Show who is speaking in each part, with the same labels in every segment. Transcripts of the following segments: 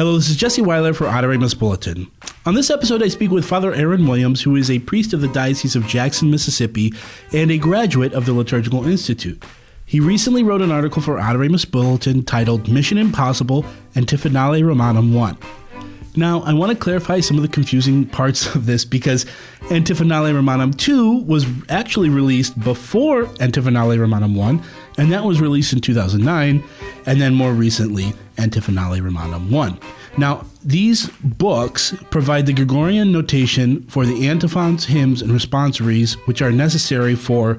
Speaker 1: Hello, this is Jesse Weiler for Adoremus Bulletin. On this episode, I speak with Father Aaron Williams, who is a priest of the Diocese of Jackson, Mississippi, and a graduate of the Liturgical Institute. He recently wrote an article for Adoremus Bulletin titled Mission Impossible Antiphonale Romanum 1. Now, I want to clarify some of the confusing parts of this because Antiphonale Romanum 2 was actually released before Antiphonale Romanum 1, and that was released in 2009, and then more recently, Antiphonale Romanum 1. Now, these books provide the Gregorian notation for the antiphons, hymns, and responsories, which are necessary for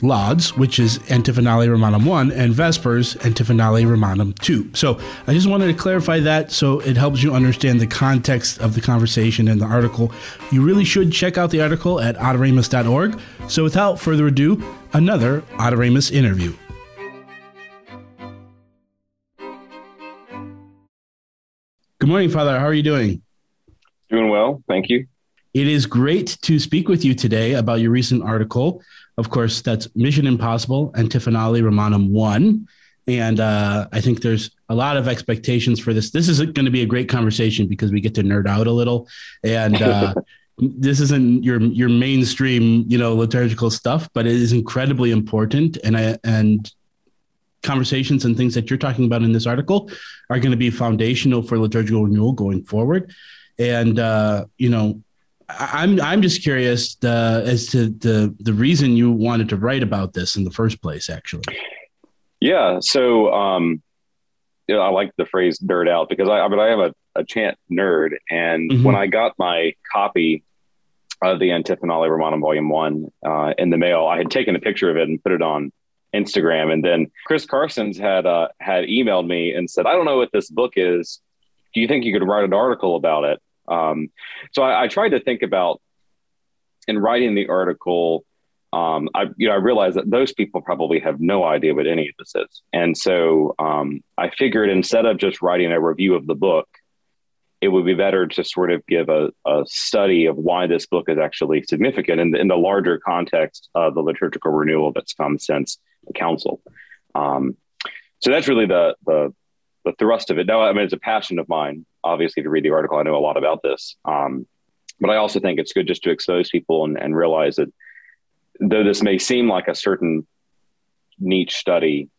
Speaker 1: Lauds, which is Antiphonale Romanum 1, and Vespers, Antiphonale Romanum 2. So I just wanted to clarify that so it helps you understand the context of the conversation and the article. You really should check out the article at adoremus.org. So without further ado, another Adoremus interview. Good morning, Father. How are you doing?
Speaker 2: Doing well. Thank you.
Speaker 1: It is great to speak with you today about your recent article. Of course, that's Mission Impossible, Antiphonale Romanum 1. And uh, I think there's a lot of expectations for this. This is going to be a great conversation because we get to nerd out a little. And uh, this isn't your your mainstream, you know, liturgical stuff, but it is incredibly important. And I and conversations and things that you're talking about in this article are going to be foundational for liturgical renewal going forward. And uh, you know, I'm I'm just curious uh, as to the the reason you wanted to write about this in the first place. Actually,
Speaker 2: yeah. So, um, you know, I like the phrase "nerd out" because I, I mean, I am a, a chant nerd, and mm-hmm. when I got my copy of the Antiphonale Romanum Volume One uh, in the mail, I had taken a picture of it and put it on Instagram, and then Chris Carstens had uh, had emailed me and said, "I don't know what this book is. Do you think you could write an article about it?" Um, so I, I, tried to think about in writing the article. Um, I you know I realized that those people probably have no idea what any of this is, and so um, I figured instead of just writing a review of the book, it would be better to sort of give a, a study of why this book is actually significant in the, in the larger context of the liturgical renewal that's come since council. Um, so that's really the, the the thrust of it. Now, I mean, it's a passion of mine, obviously, to read the article. I know a lot about this. Um, but I also think it's good just to expose people and, and realize that though this may seem like a certain niche study,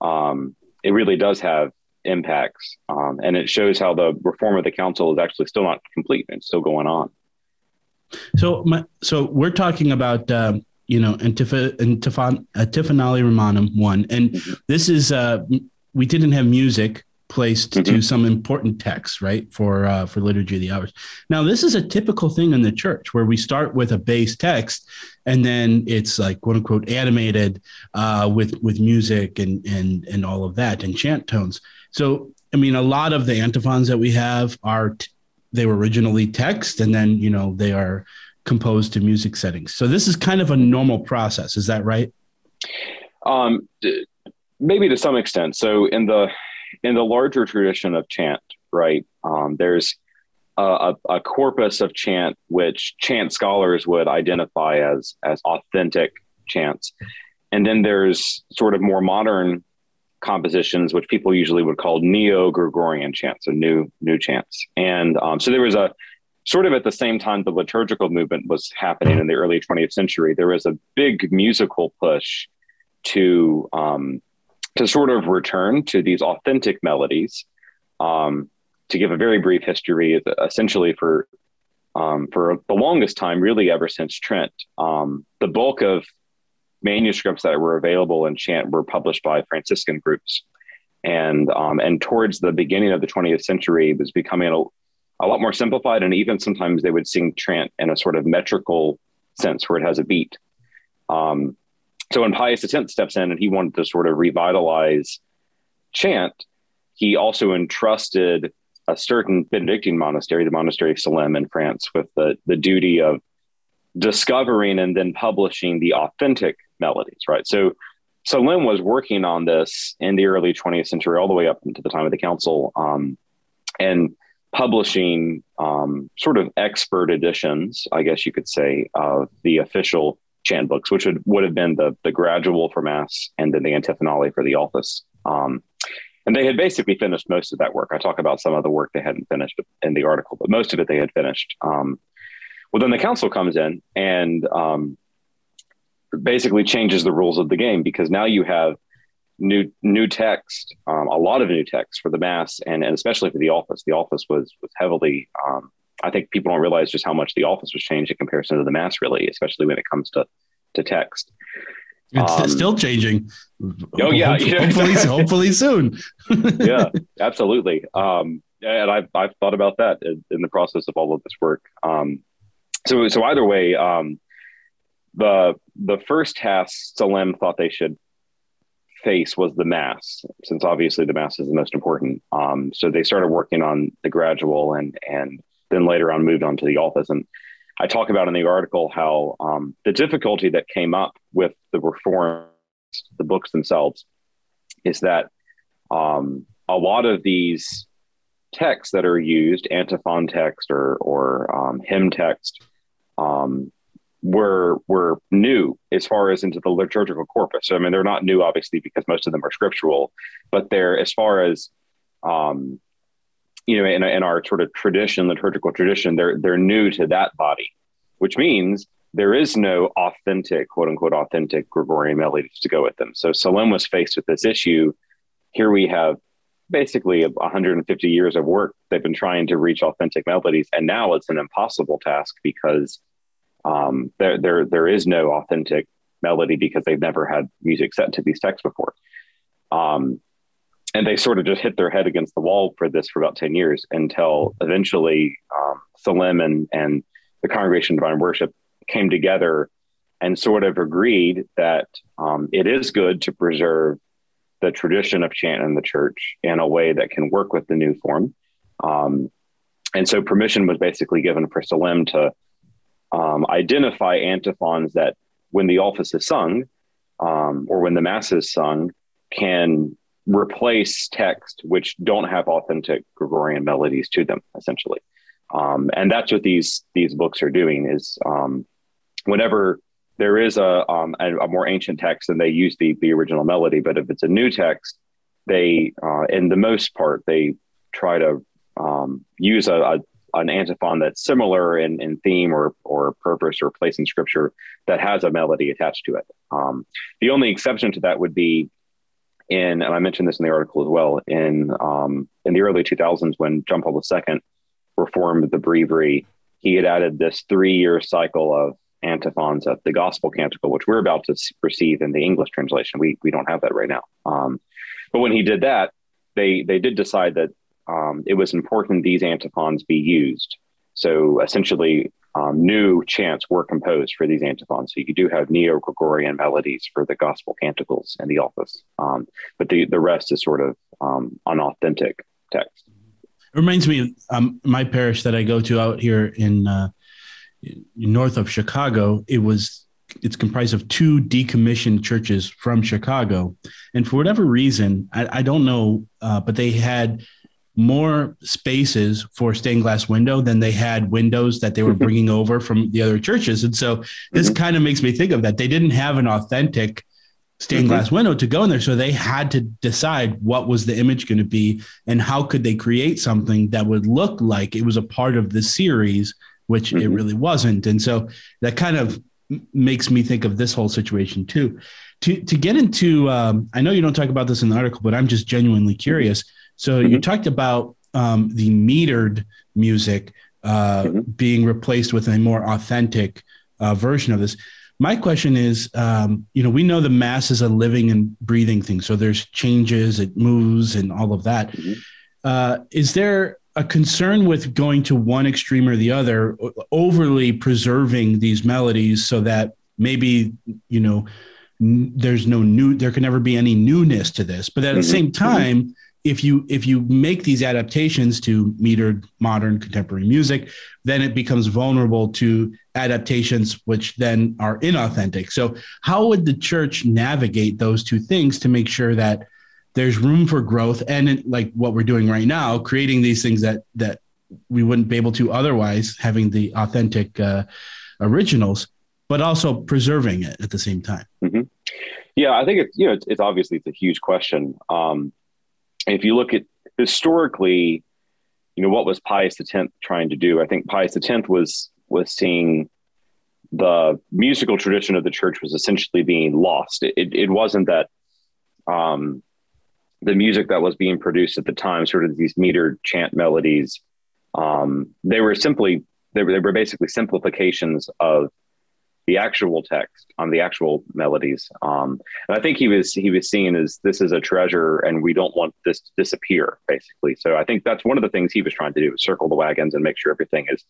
Speaker 2: um, it really does have impacts. Um, and it shows how the reform of the council is actually still not complete and still going on.
Speaker 1: So, my, so we're talking about, um, you know, Antifa, Antifon, Antiphonale Romanum one, and mm-hmm. this is uh, we didn't have music placed mm-hmm. to some important texts, right? For uh, for liturgy of the hours. Now, this is a typical thing in the church where we start with a base text, and then it's like quote unquote animated uh, with with music and and and all of that and chant tones. So, I mean, a lot of the antiphons that we have are t- they were originally text, and then you know they are composed to music settings. So this is kind of a normal process. Is that right?
Speaker 2: Um, maybe to some extent. So in the in the larger tradition of chant, right? Um, there's a, a, corpus of chant which chant scholars would identify as as authentic chants, and then there's sort of more modern compositions which people usually would call neo Gregorian chants, or new new chants. And um, so there was a sort of at the same time the liturgical movement was happening in the early 20th century. There was a big musical push to um, to sort of return to these authentic melodies. Um, to give a very brief history, essentially for um, for the longest time, really ever since Trent, um, the bulk of manuscripts that were available in chant were published by Franciscan groups, and um, and towards the beginning of the 20th century, it was becoming a, lot more simplified, and even sometimes they would sing chant in a sort of metrical sense where it has a beat. Um, so when Pius X steps in and he wanted to sort of revitalize chant, he also entrusted a certain Benedictine monastery, the monastery of Solesmes in France, with the, the duty of discovering and then publishing the authentic melodies, right? So Solesmes was working on this in the early 20th century, all the way up into the time of the council, um, and publishing um, sort of expert editions, I guess you could say, of the official chant books, which would, would have been the, the gradual for Mass and then the antiphonale for the office. Um, and they had basically finished most of that work. I talk about some of the work they hadn't finished in the article, but most of it they had finished. Um, well, then the council comes in and um, basically changes the rules of the game because now you have new new text, um, a lot of new text for the mass, and, and especially for the office. The office was was heavily. Um, I think people don't realize just how much the office was changed in comparison to the mass, really, especially when it comes to to text.
Speaker 1: It's um, still changing.
Speaker 2: Oh yeah,
Speaker 1: hopefully, hopefully, hopefully soon.
Speaker 2: yeah, absolutely. Um, and I've I've thought about that in, in, the process of all of this work. Um, so so either way, um, the the first task Solesmes thought they should face was the mass, since obviously the mass is the most important. Um, so they started working on the gradual, and and then later on moved on to the office. And I talk about in the article how um, the difficulty that came up with the reforms, the books themselves, is that um, a lot of these texts that are used, antiphon text or or um, hymn text, um, were were new as far as into the liturgical corpus. So, I mean, they're not new, obviously, because most of them are scriptural, but they're as far as um, you know, in, in our sort of tradition, liturgical tradition, they're they're new to that body, which means there is no authentic, quote unquote, authentic Gregorian melodies to go with them. So Solesmes was faced with this issue. Here we have basically 150 years of work. They've been trying to reach authentic melodies, and now it's an impossible task because um, there, there, there is no authentic melody because they've never had music set to these texts before. Um, and they sort of just hit their head against the wall for this for about 10 years until eventually um, Solesmes and, and the Congregation of Divine Worship came together and sort of agreed that um, it is good to preserve the tradition of chant in the church in a way that can work with the new form. Um, and so permission was basically given for Solesmes to um, identify antiphons that when the office is sung um, or when the mass is sung can replace text which don't have authentic Gregorian melodies to them, essentially. Um, and that's what these these books are doing is um, whenever there is a, um, a, a more ancient text and they use the the original melody, but if it's a new text, they uh, in the most part they try to um, use a, a, an antiphon that's similar in, in theme or, or purpose or place in scripture that has a melody attached to it. Um, the only exception to that would be in, and I mentioned this in the article as well, in, um, in the early 2000s when John Paul II reformed the breviary, he had added this three year cycle of antiphons of the gospel canticle, which we're about to receive in the English translation. We, we don't have that right now. Um, but when he did that, they, they did decide that um, it was important these antiphons be used. So essentially, um, new chants were composed for these antiphons. So you do have neo Gregorian melodies for the gospel canticles in the office, um, but the, the rest is sort of um, unauthentic text.
Speaker 1: It reminds me of um, my parish that I go to out here in uh, north of Chicago. It was it's comprised of two decommissioned churches from Chicago, and for whatever reason, I, I don't know, uh, but they had more spaces for stained glass window than they had windows that they were bringing over from the other churches. And so this mm-hmm. kind of makes me think of that. They didn't have an authentic stained mm-hmm. glass window to go in there. So they had to decide what was the image going to be and how could they create something that would look like it was a part of the series, which mm-hmm. it really wasn't. And so that kind of makes me think of this whole situation too. To, to get into, um, I know you don't talk about this in the article, but I'm just genuinely curious. So mm-hmm. you talked about um, the metered music uh, mm-hmm. being replaced with a more authentic uh, version of this. My question is, um, you know, we know the mass is a living and breathing thing, so there's changes, it moves, and all of that. Mm-hmm. Uh, is there a concern with going to one extreme or the other, overly preserving these melodies so that maybe you know n- there's no new, there can never be any newness to this, but at the mm-hmm. same mm-hmm. time if you if you make these adaptations to metered modern contemporary music then it becomes vulnerable to adaptations which then are inauthentic. So how would the church navigate those two things to make sure that there's room for growth and like what we're doing right now creating these things that that we wouldn't be able to otherwise having the authentic uh, originals but also preserving it at the same time?
Speaker 2: Mm-hmm. yeah i think it's you know it's, it's obviously it's a huge question. Um, if you look at historically, you know, what was Pius X trying to do? I think Pius X was was seeing the musical tradition of the church was essentially being lost. It, it, it wasn't that um, the music that was being produced at the time, sort of these metered chant melodies, um, they were simply they were, they were basically simplifications of the actual text on the actual melodies. Um, and I think he was he was seen as this is a treasure, and we don't want this to disappear, basically. So I think that's one of the things he was trying to do: circle the wagons and make sure everything is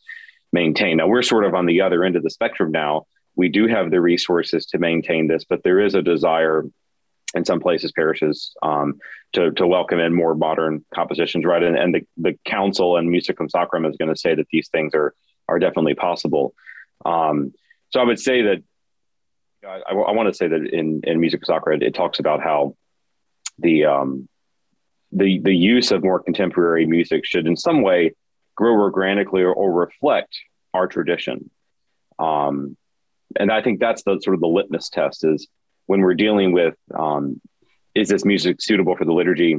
Speaker 2: maintained. Now we're sort of on the other end of the spectrum now. We do have the resources to maintain this, but there is a desire in some places, parishes, um, to, to welcome in more modern compositions, right? And, and the, the council and Musicam Sacram is going to say that these things are are definitely possible. Um, so I would say that I, I want to say that in in Musicam Sacra, it, it talks about how the um, the the use of more contemporary music should in some way grow organically or, or reflect our tradition. Um, and I think that's the sort of the litmus test is when we're dealing with um, is this music suitable for the liturgy?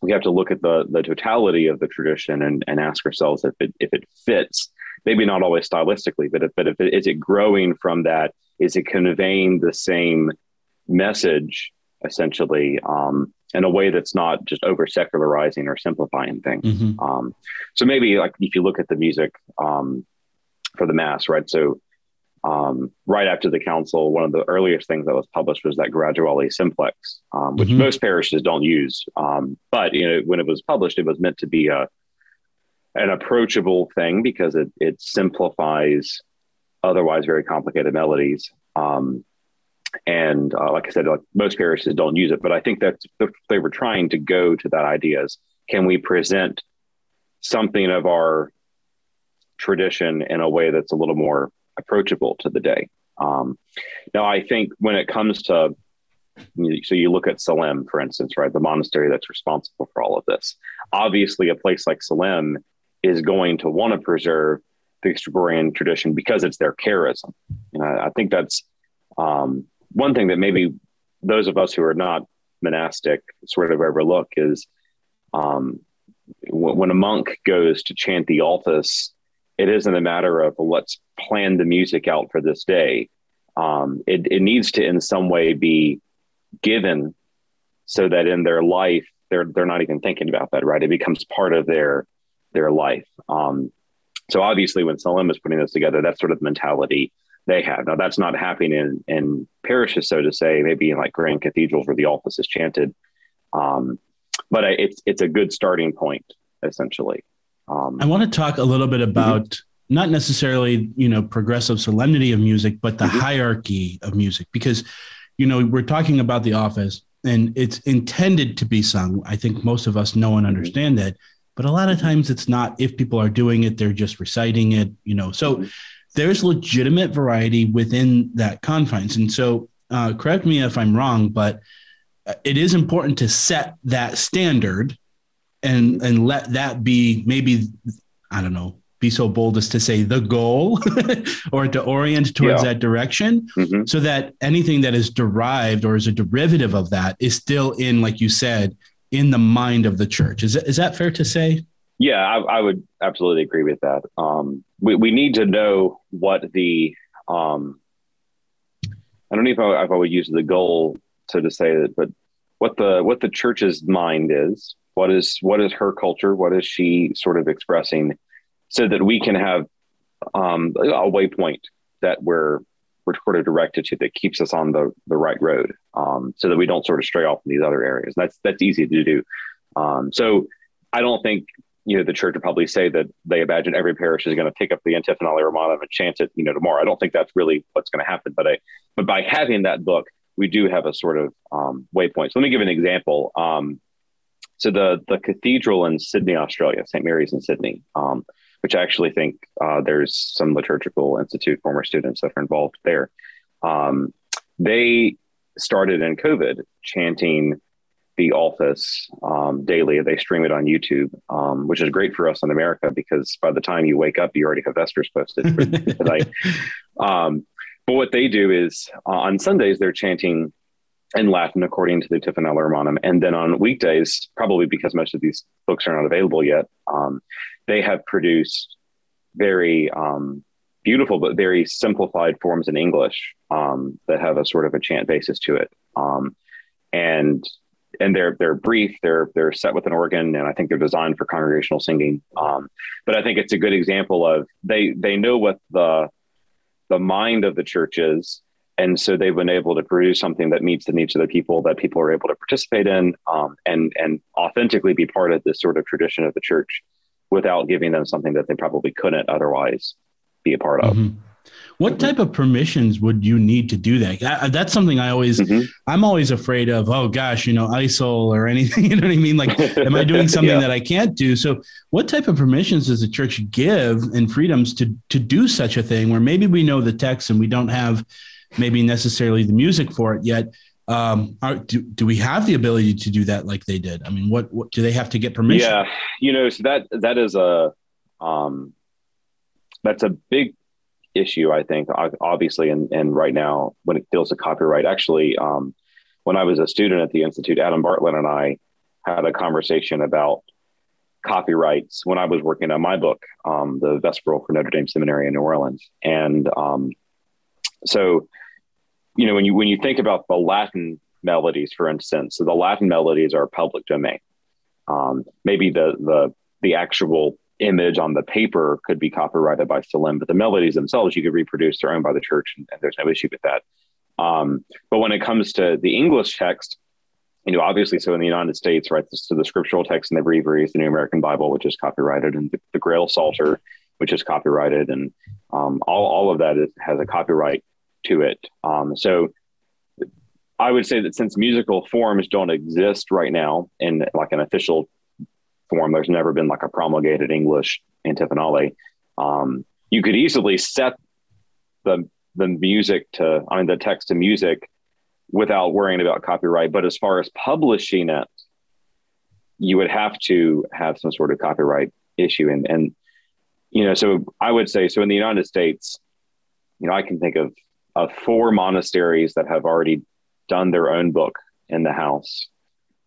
Speaker 2: We have to look at the the totality of the tradition and, and ask ourselves if it if it fits. Maybe not always stylistically, but if, but if it, is it growing from that? Is it conveying the same message essentially um, in a way that's not just over secularizing or simplifying things. Mm-hmm. Um, so maybe like if you look at the music um, for the mass, right? So um, right after the council, one of the earliest things that was published was that Graduale Simplex, um, which mm-hmm. most parishes don't use. Um, but you know, when it was published, it was meant to be a an approachable thing because it it simplifies otherwise very complicated melodies. Um, and uh, like I said, like most parishes don't use it, but I think that they were trying to go to that idea: is can we present something of our tradition in a way that's a little more approachable to the day? Um, now, I think when it comes to so you look at Solesmes, for instance, right, the monastery that's responsible for all of this. Obviously, a place like Solesmes is going to want to preserve the Gregorian tradition because it's their charism. And I, I think that's um, one thing that maybe those of us who are not monastic sort of overlook is um, when a monk goes to chant the office, it isn't a matter of well, let's plan the music out for this day. Um, it, it needs to in some way be given so that in their life they're they're not even thinking about that, right? It becomes part of their their life. Um, so obviously, when Solesmes is putting this together, that's sort of the mentality they have. Now, that's not happening in, in parishes, so to say, maybe in like grand cathedrals where the office is chanted. Um, but it's it's a good starting point, essentially.
Speaker 1: Um, I want to talk a little bit about mm-hmm. not necessarily you know progressive solemnity of music, but the mm-hmm. hierarchy of music, because you know we're talking about the office and it's intended to be sung. I think most of us know and mm-hmm. understand mm-hmm. that, but a lot of times it's not. If people are doing it, they're just reciting it. You know, so. Mm-hmm there's legitimate variety within that confines. And so, uh, correct me if I'm wrong, but it is important to set that standard and and let that be maybe I don't know be so bold as to say the goal or to orient towards yeah. that direction mm-hmm. so that anything that is derived or is a derivative of that is still in like you said in the mind of the church is is that fair to say
Speaker 2: yeah, I, I would absolutely agree with that. Um, we, we need to know what the, um, I don't know if I, if I would use the goal, so to say that, but what the, what the church's mind is, what is, what is her culture? What is she sort of expressing so that we can have, um, a waypoint that we're, we're sort of directed to that keeps us on the, the right road. Um, so that we don't sort of stray off in these other areas. That's, that's easy to do. Um, so I don't think you know, the church would probably say that they imagine every parish is going to pick up the Antiphonale Romanum and chant it, you know, tomorrow. I don't think that's really what's going to happen, but I, but by having that book, we do have a sort of um, waypoint. So let me give an example. Um, so the the cathedral in Sydney, Australia, St. Mary's in Sydney, um, which I actually think uh, there's some liturgical institute former students that are involved there. Um, they started in COVID chanting the office um, daily. They stream it on YouTube, um, which is great for us in America because by the time you wake up, you already have Vespers posted for tonight. Um, but what they do is uh, on Sundays, they're chanting in Latin according to the Antiphonale Romanum. And then on weekdays, probably because most of these books are not available yet, um, they have produced very um, beautiful but very simplified forms in English um, that have a sort of a chant basis to it. Um, and and they're they're brief, they're they're set with an organ, and I think they're designed for congregational singing. Um, but I think it's a good example of they they know what the the mind of the church is and so they've been able to produce something that meets the needs of the people that people are able to participate in um, and and authentically be part of this sort of tradition of the church without giving them something that they probably couldn't otherwise be a part of mm-hmm.
Speaker 1: what mm-hmm. type of permissions would you need to do that I, that's something i always mm-hmm. i'm always afraid of oh gosh you know ICEL or anything you know what i mean like am i doing something yeah. that i can't do so what type of permissions does the church give and freedoms to to do such a thing where maybe we know the text and we don't have maybe necessarily the music for it yet. Um, are, do, do we have the ability to do that like they did? I mean, what, what do they have to get permission?
Speaker 2: Yeah, you know, so that that is a um, that's a big issue. I think obviously, and and right now when it deals with copyright, actually, um, when I was a student at the institute, Adam Bartlett and I had a conversation about copyrights when I was working on my book, um, the Vesperal for Notre Dame Seminary in New Orleans, and um, so you know, when you when you think about the Latin melodies, for instance, so the Latin melodies are public domain. Um, maybe the the the actual image on the paper could be copyrighted by Solesmes, but the melodies themselves you could reproduce; they're owned by the church, and, and there's no issue with that. Um, but when it comes to the English text, you know, obviously, so in the United States, right, so the scriptural text in the Breviary is the New American Bible, which is copyrighted, and the, the Grail Psalter, which is copyrighted, and um, all all of that is, has a copyright to it. Um, so I would say that since musical forms don't exist right now in like an official form, there's never been like a promulgated English antiphonale. Um, you could easily set the the music to, I mean, the text to music without worrying about copyright. But as far as publishing it, you would have to have some sort of copyright issue. And and you know, so I would say so in the United States, you know, I can think of of four monasteries that have already done their own book in the house,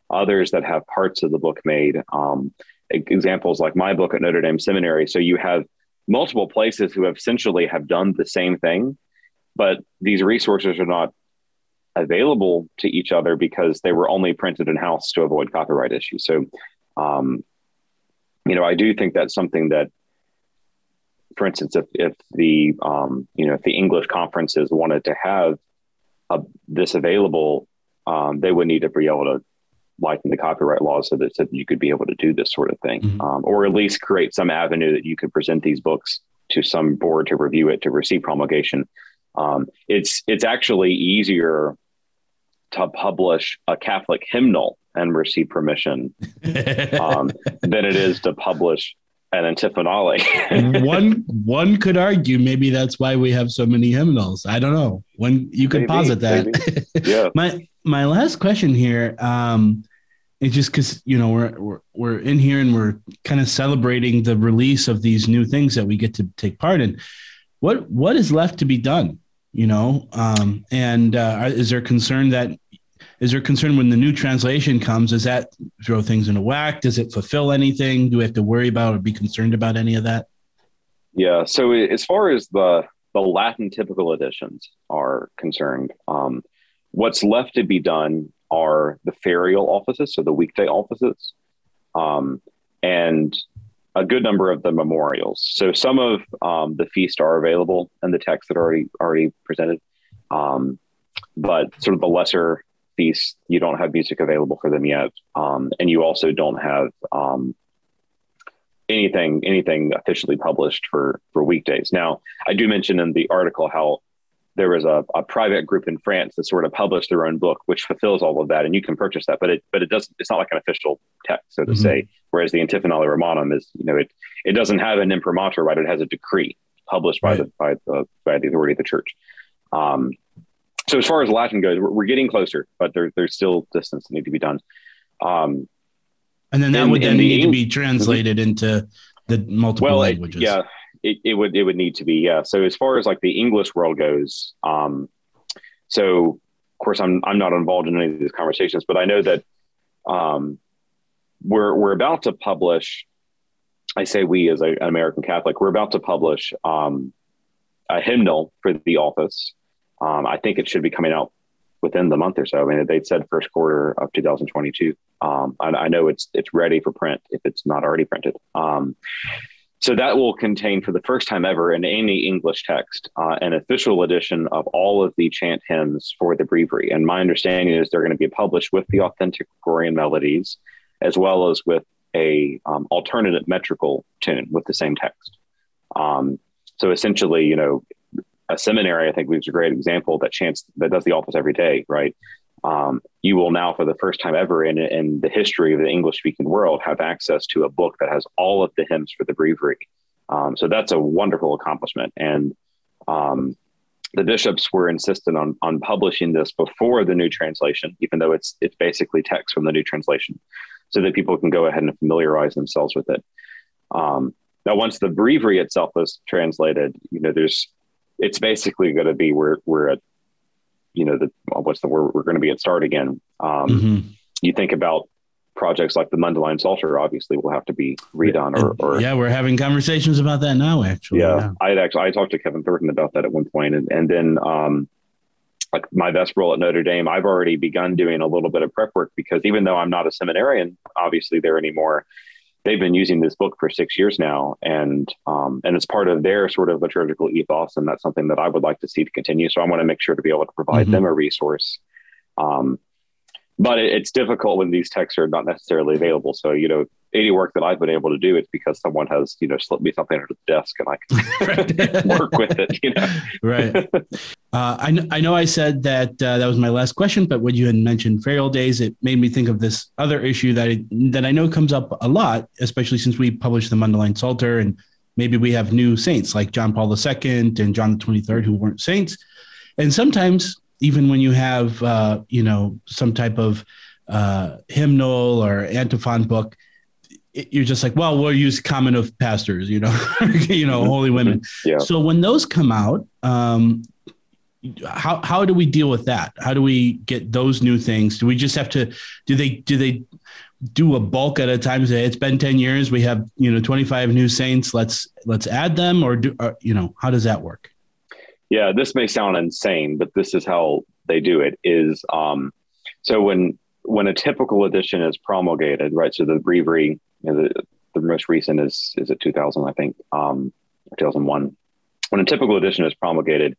Speaker 2: others that have parts of the book made. Um, examples like my book at Notre Dame Seminary. So you have multiple places who essentially have done the same thing, but these resources are not available to each other because they were only printed in house to avoid copyright issues. So, um, you know, I do think that's something that for instance, if, if the um, you know if the English conferences wanted to have a, this available, um, they would need to be able to lighten the copyright laws so that, so that you could be able to do this sort of thing, mm-hmm. um, or at least create some avenue that you could present these books to some board to review it to receive promulgation. Um, it's it's actually easier to publish a Catholic hymnal and receive permission um, than it is to publish an antiphonale.
Speaker 1: one one could argue maybe that's why we have so many hymnals. I don't know. When you could maybe, posit that. Yeah. my my last question here um, is just because you know we're, we're we're in here and we're kind of celebrating the release of these new things that we get to take part in. What what is left to be done? You know, um, and uh, is there concern that is there concern when the new translation comes? Does that throw things into whack? Does it fulfill anything? Do we have to worry about or be concerned about any of that?
Speaker 2: Yeah. So as far as the the Latin typical editions are concerned, um, what's left to be done are the ferial offices, so the weekday offices, um, and a good number of the memorials. So some of um, the feast are available and the texts that are already already presented, um, but sort of the lesser you don't have music available for them yet, um, and you also don't have um, anything anything officially published for for weekdays. Now, I do mention in the article how there was a, a private group in France that sort of published their own book, which fulfills all of that, and you can purchase that, but it but it doesn't. It's not like an official text, so to mm-hmm. say. Whereas the Antiphonale Romanum is, you know, it it doesn't have an imprimatur, right? It has a decree published by right. the by the by the authority of the church. Um, so as far as Latin goes, we're, we're getting closer, but there, there's still distance that need to be done. Um,
Speaker 1: and then that would then need the, to be translated mm-hmm. into the multiple well, languages.
Speaker 2: It, yeah, it, it would it would need to be yeah. So as far as like the English world goes, um, so of course, I'm I'm not involved in any of these conversations, but I know that um, we're we're about to publish. I say we as a, an American Catholic, we're about to publish um, a hymnal for the office. Um, I think it should be coming out within the month or so. I mean, they said first quarter of 2022. Um, I, I, know it's it's ready for print if it's not already printed. Um, so that will contain, for the first time ever in any English text, uh, an official edition of all of the chant hymns for the breviary. And my understanding is they're going to be published with the authentic Gregorian melodies, as well as with a um, alternative metrical tune with the same text. Um, so essentially, you know, a seminary, I think, was a great example that chance that does the office every day, right? um, you will now, for the first time ever in, in the history of the English speaking world, have access to a book that has all of the hymns for the breviary. Um, so that's a wonderful accomplishment. And um, the bishops were insistent on, on publishing this before the new translation, even though it's, it's basically text from the new translation, so that people can go ahead and familiarize themselves with it. Um, now, once the breviary itself is translated, you know, there's it's basically going to be we're we're at you know, the what's the word? We're going to be at start again. Um, mm-hmm. You think about projects like the Mundelein Psalter, obviously, will have to be redone. Or, or
Speaker 1: yeah, we're having conversations about that now. Actually,
Speaker 2: yeah, yeah. I actually I talked to Kevin Thornton about that at one point, and and then um, like my Vesperal at Notre Dame, I've already begun doing a little bit of prep work because even though I'm not a seminarian, obviously there anymore, they've been using this book for six years now, and um, and it's part of their sort of liturgical ethos, and that's something that I would like to see to continue. So I want to make sure to be able to provide mm-hmm. them a resource. Um, but it, it's difficult when these texts are not necessarily available. So you know, any work that I've been able to do, it's because someone has you know slipped me something under the desk, and I can work with it. You know,
Speaker 1: right. Uh, I, kn- I know I said that uh, that was my last question, but when you had mentioned ferial days, it made me think of this other issue that I, that I know comes up a lot, especially since we published the Mundelein Psalter, and maybe we have new saints like John Paul II and John the 23rd who weren't saints, and sometimes even when you have uh, you know some type of uh, hymnal or antiphon book, it, you're just like, well, we'll use common of pastors, you know, you know, holy women. Yeah. So when those come out, um, how how do we deal with that? How do we get those new things? Do we just have to do they do they do a bulk at a time? Say it's been ten years, we have you know twenty five new saints. Let's let's add them, or do or, you know how does that work?
Speaker 2: Yeah, this may sound insane, but this is how they do it. Is um, so when when a typical edition is promulgated, right? So the breviary, you know, the, the most recent is is it 2000, I think, um, 2001. When a typical edition is promulgated,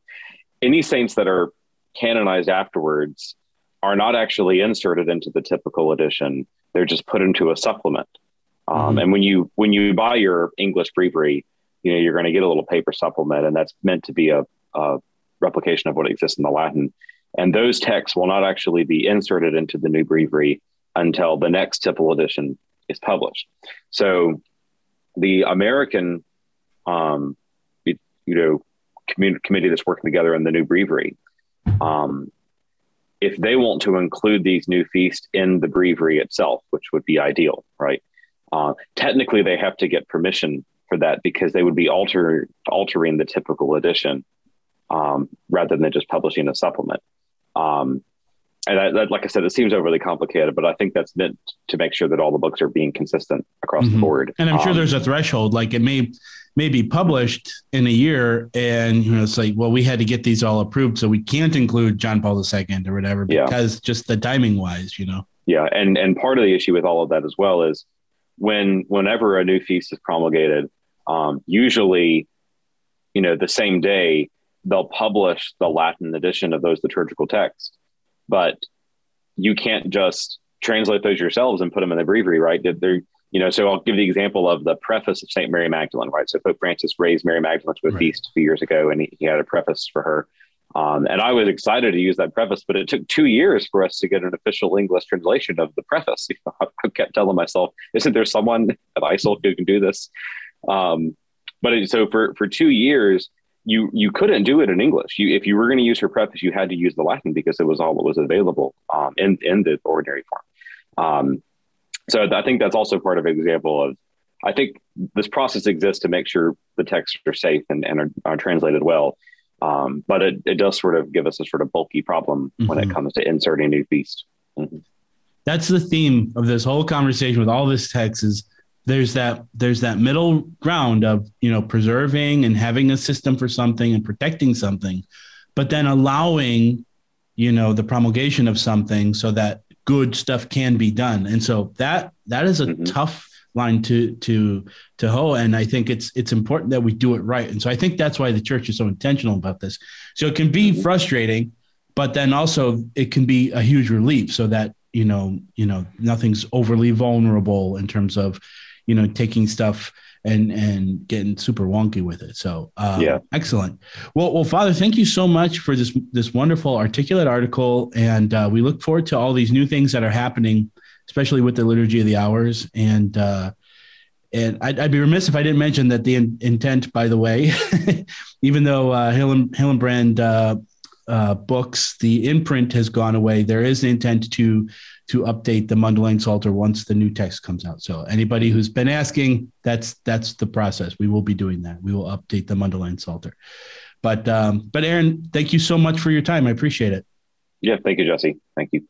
Speaker 2: any saints that are canonized afterwards are not actually inserted into the typical edition. They're just put into a supplement. Um, mm-hmm. And when you when you buy your English breviary, you know you're going to get a little paper supplement, and that's meant to be a, a replication of what exists in the Latin. And those texts will not actually be inserted into the new breviary until the next typical edition is published. So the American, um, you know, committee that's working together in the new breviary, um, if they want to include these new feasts in the breviary itself, which would be ideal, right? Uh, technically, they have to get permission for that because they would be alter, altering the typical edition um, rather than just publishing a supplement. Um, and I, that, like I said, it seems overly complicated, but I think that's meant to make sure that all the books are being consistent across mm-hmm. the board.
Speaker 1: And I'm sure um, there's a threshold. Like it may may be published in a year, and you know, it's like, well, we had to get these all approved, so we can't include John Paul II or whatever because yeah. just the timing wise, you know.
Speaker 2: Yeah, and and part of the issue with all of that as well is when whenever a new feast is promulgated, um, usually, you know, the same day they'll publish the Latin edition of those liturgical texts but you can't just translate those yourselves and put them in the breviary, right? They're, you know, so I'll give the example of the preface of St. Mary Magdalene, right? So Pope Francis raised Mary Magdalene to a right. feast a few years ago, and he, he had a preface for her. Um, and I was excited to use that preface, but it took two years for us to get an official English translation of the preface. I kept telling myself, isn't there someone at ICEL who can do this? Um, but it, so for, for two years, you you couldn't do it in English. You if you were going to use her preface, you had to use the Latin because it was all that was available um, in in the ordinary form. Um, so I think that's also part of an example of. I think this process exists to make sure the texts are safe and, and are, are translated well. Um, but it, it does sort of give us a sort of bulky problem mm-hmm. when it mm-hmm. comes to inserting a new feast. Mm-hmm.
Speaker 1: That's the theme of this whole conversation with all this text is there's that there's that middle ground of you know preserving and having a system for something and protecting something, but then allowing you know the promulgation of something so that good stuff can be done. And so that that is a mm-hmm. tough line to to to hoe and i think it's it's important that we do it right and so i think that's why the church is so intentional about this so it can be mm-hmm. frustrating but then also it can be a huge relief so that you know you know nothing's overly vulnerable in terms of you know taking stuff and and getting super wonky with it. So uh, yeah, excellent. Well, well, Father, thank you so much for this this wonderful articulate article, and uh, we look forward to all these new things that are happening, especially with the liturgy of the hours. And uh, and I'd, I'd, be remiss if I didn't mention that the in, intent, by the way, even though uh, Hillen, Hillenbrand uh, uh, books, the imprint has gone away. There is an intent to to update the Mundelein Psalter once the new text comes out. So anybody who's been asking, that's that's the process. We will be doing that. We will update the Mundelein Psalter. But um, but Aaron, thank you so much for your time. I appreciate it.
Speaker 2: Yeah, thank you, Jesse. Thank you.